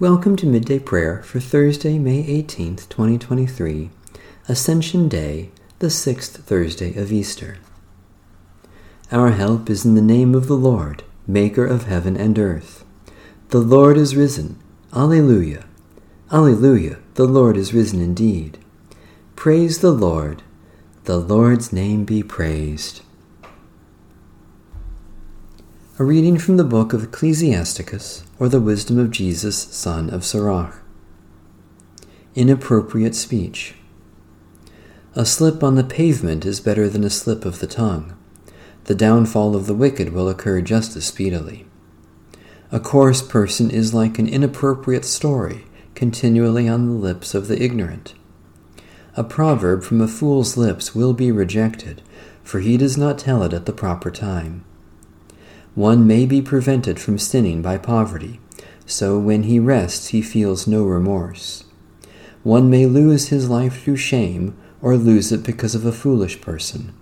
Welcome to Midday Prayer for Thursday, May 18th, 2023, Ascension Day, the sixth Thursday of Easter. Our help is in the name of the Lord, Maker of heaven and earth. The Lord is risen. Alleluia. Alleluia. The Lord is risen indeed. Praise the Lord. The Lord's name be praised. A reading from the book of Ecclesiasticus, or the wisdom of Jesus, son of Sirach. Inappropriate speech. A slip on the pavement is better than a slip of the tongue. The downfall of the wicked will occur just as speedily. A coarse person is like an inappropriate story continually on the lips of the ignorant. A proverb from a fool's lips will be rejected, for he does not tell it at the proper time. One may be prevented from sinning by poverty, so when he rests he feels no remorse. One may lose his life through shame, or lose it because of a foolish person.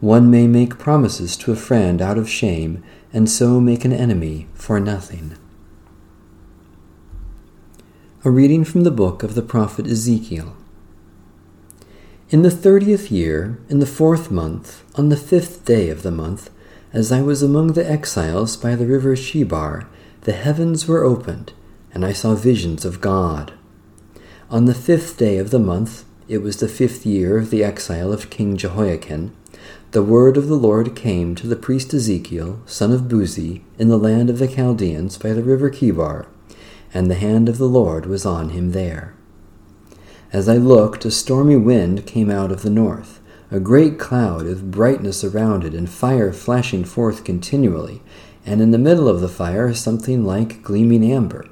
One may make promises to a friend out of shame, and so make an enemy for nothing. A reading from the book of the prophet Ezekiel. In the thirtieth year, in the fourth month, on the fifth day of the month, as I was among the exiles by the river Chebar, the heavens were opened, and I saw visions of God. On the fifth day of the month, it was the fifth year of the exile of King Jehoiachin, the word of the Lord came to the priest Ezekiel, son of Buzi, in the land of the Chaldeans by the river Chebar, and the hand of the Lord was on him there. As I looked, a stormy wind came out of the north a great cloud with brightness around it and fire flashing forth continually, and in the middle of the fire something like gleaming amber.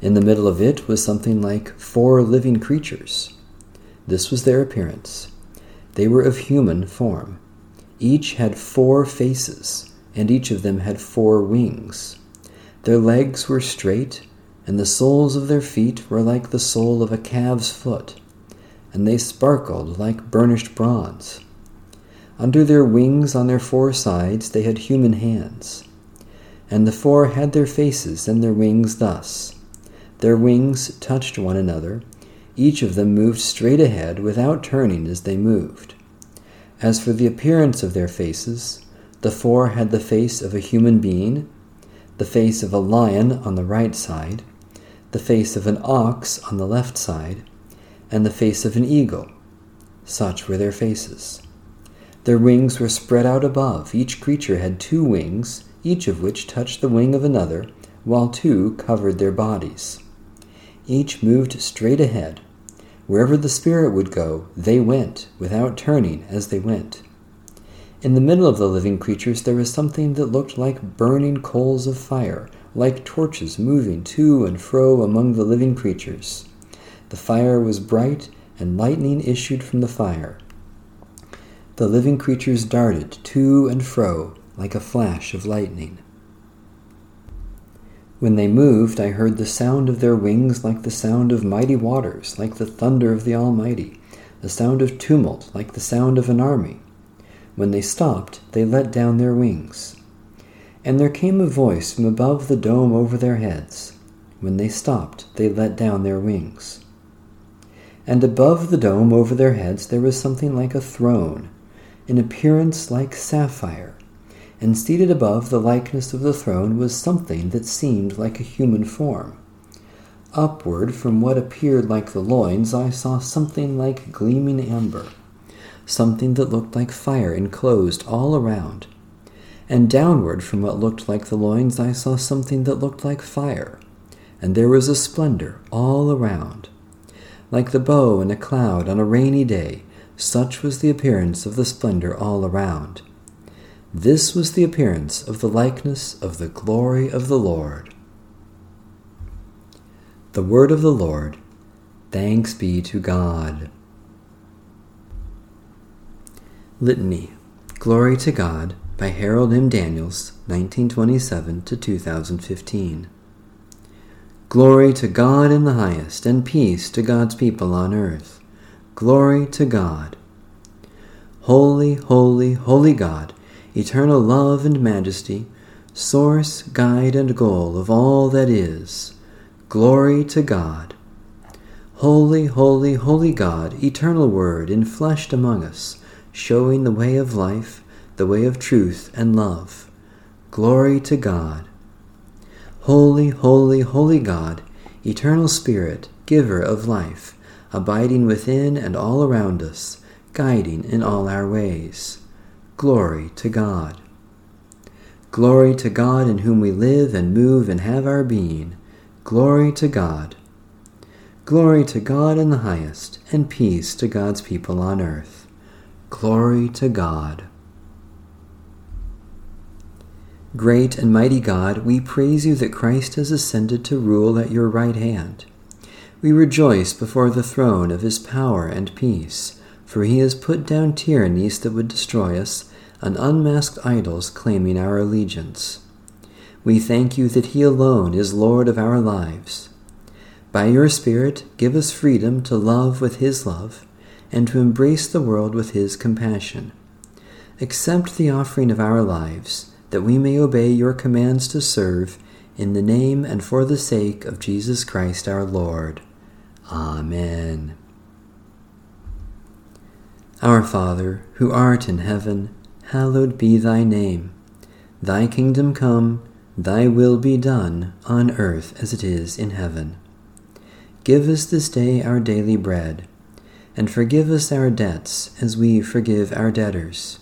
In the middle of it was something like four living creatures. This was their appearance. They were of human form. Each had four faces, and each of them had four wings. Their legs were straight, and the soles of their feet were like the sole of a calf's foot and they sparkled like burnished bronze. Under their wings on their four sides they had human hands. And the four had their faces and their wings thus. Their wings touched one another. Each of them moved straight ahead without turning as they moved. As for the appearance of their faces, the four had the face of a human being, the face of a lion on the right side, the face of an ox on the left side, and the face of an eagle. Such were their faces. Their wings were spread out above. Each creature had two wings, each of which touched the wing of another, while two covered their bodies. Each moved straight ahead. Wherever the Spirit would go, they went, without turning as they went. In the middle of the living creatures there was something that looked like burning coals of fire, like torches moving to and fro among the living creatures. The fire was bright, and lightning issued from the fire. The living creatures darted to and fro like a flash of lightning. When they moved, I heard the sound of their wings like the sound of mighty waters, like the thunder of the Almighty, the sound of tumult, like the sound of an army. When they stopped, they let down their wings. And there came a voice from above the dome over their heads. When they stopped, they let down their wings and above the dome over their heads there was something like a throne, in appearance like sapphire, and seated above the likeness of the throne was something that seemed like a human form. Upward from what appeared like the loins, I saw something like gleaming amber, something that looked like fire enclosed all around. And downward from what looked like the loins, I saw something that looked like fire, and there was a splendor all around like the bow in a cloud on a rainy day, such was the appearance of the splendor all around. This was the appearance of the likeness of the glory of the Lord. The word of the Lord. Thanks be to God. Litany. Glory to God by Harold M. Daniels, 1927 to 2015. Glory to God in the highest, and peace to God's people on earth. Glory to God. Holy, holy, holy God, eternal love and majesty, source, guide, and goal of all that is. Glory to God. Holy, holy, holy God, eternal Word, infleshed among us, showing the way of life, the way of truth and love. Glory to God. Holy, holy, holy God, eternal Spirit, giver of life, abiding within and all around us, guiding in all our ways. Glory to God. Glory to God in whom we live and move and have our being. Glory to God. Glory to God in the highest, and peace to God's people on earth. Glory to God. Great and mighty God, we praise you that Christ has ascended to rule at your right hand. We rejoice before the throne of his power and peace, for he has put down tyrannies that would destroy us and unmasked idols claiming our allegiance. We thank you that He alone is Lord of our lives. By your Spirit, give us freedom to love with His love and to embrace the world with His compassion. Accept the offering of our lives, that we may obey your commands to serve, in the name and for the sake of Jesus Christ our Lord. Amen. Our Father, who art in heaven, hallowed be thy name. Thy kingdom come Thy will be done on earth as it is in heaven. Give us this day our daily bread, and forgive us our debts as we forgive our debtors.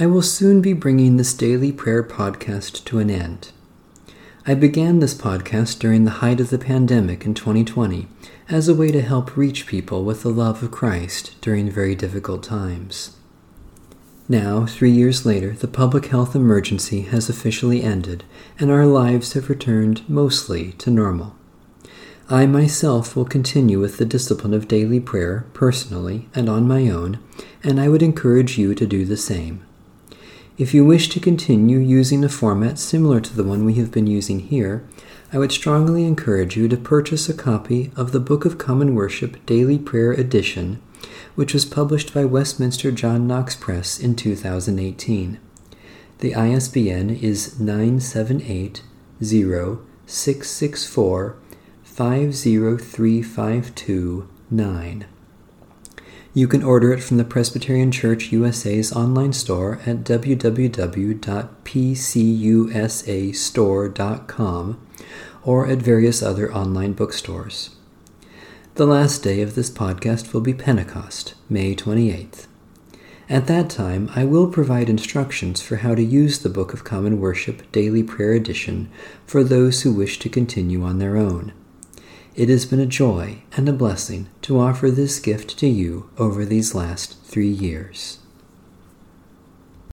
I will soon be bringing this daily prayer podcast to an end. I began this podcast during the height of the pandemic in 2020 as a way to help reach people with the love of Christ during very difficult times. Now, three years later, the public health emergency has officially ended, and our lives have returned mostly to normal. I myself will continue with the discipline of daily prayer, personally and on my own, and I would encourage you to do the same. If you wish to continue using a format similar to the one we have been using here, I would strongly encourage you to purchase a copy of the Book of Common Worship Daily Prayer Edition which was published by Westminster John Knox Press in 2018. The ISBN is 978 664 503529. You can order it from the Presbyterian Church USA's online store at www.pcusastore.com or at various other online bookstores. The last day of this podcast will be Pentecost, May 28th. At that time, I will provide instructions for how to use the Book of Common Worship Daily Prayer Edition for those who wish to continue on their own. It has been a joy and a blessing to offer this gift to you over these last three years.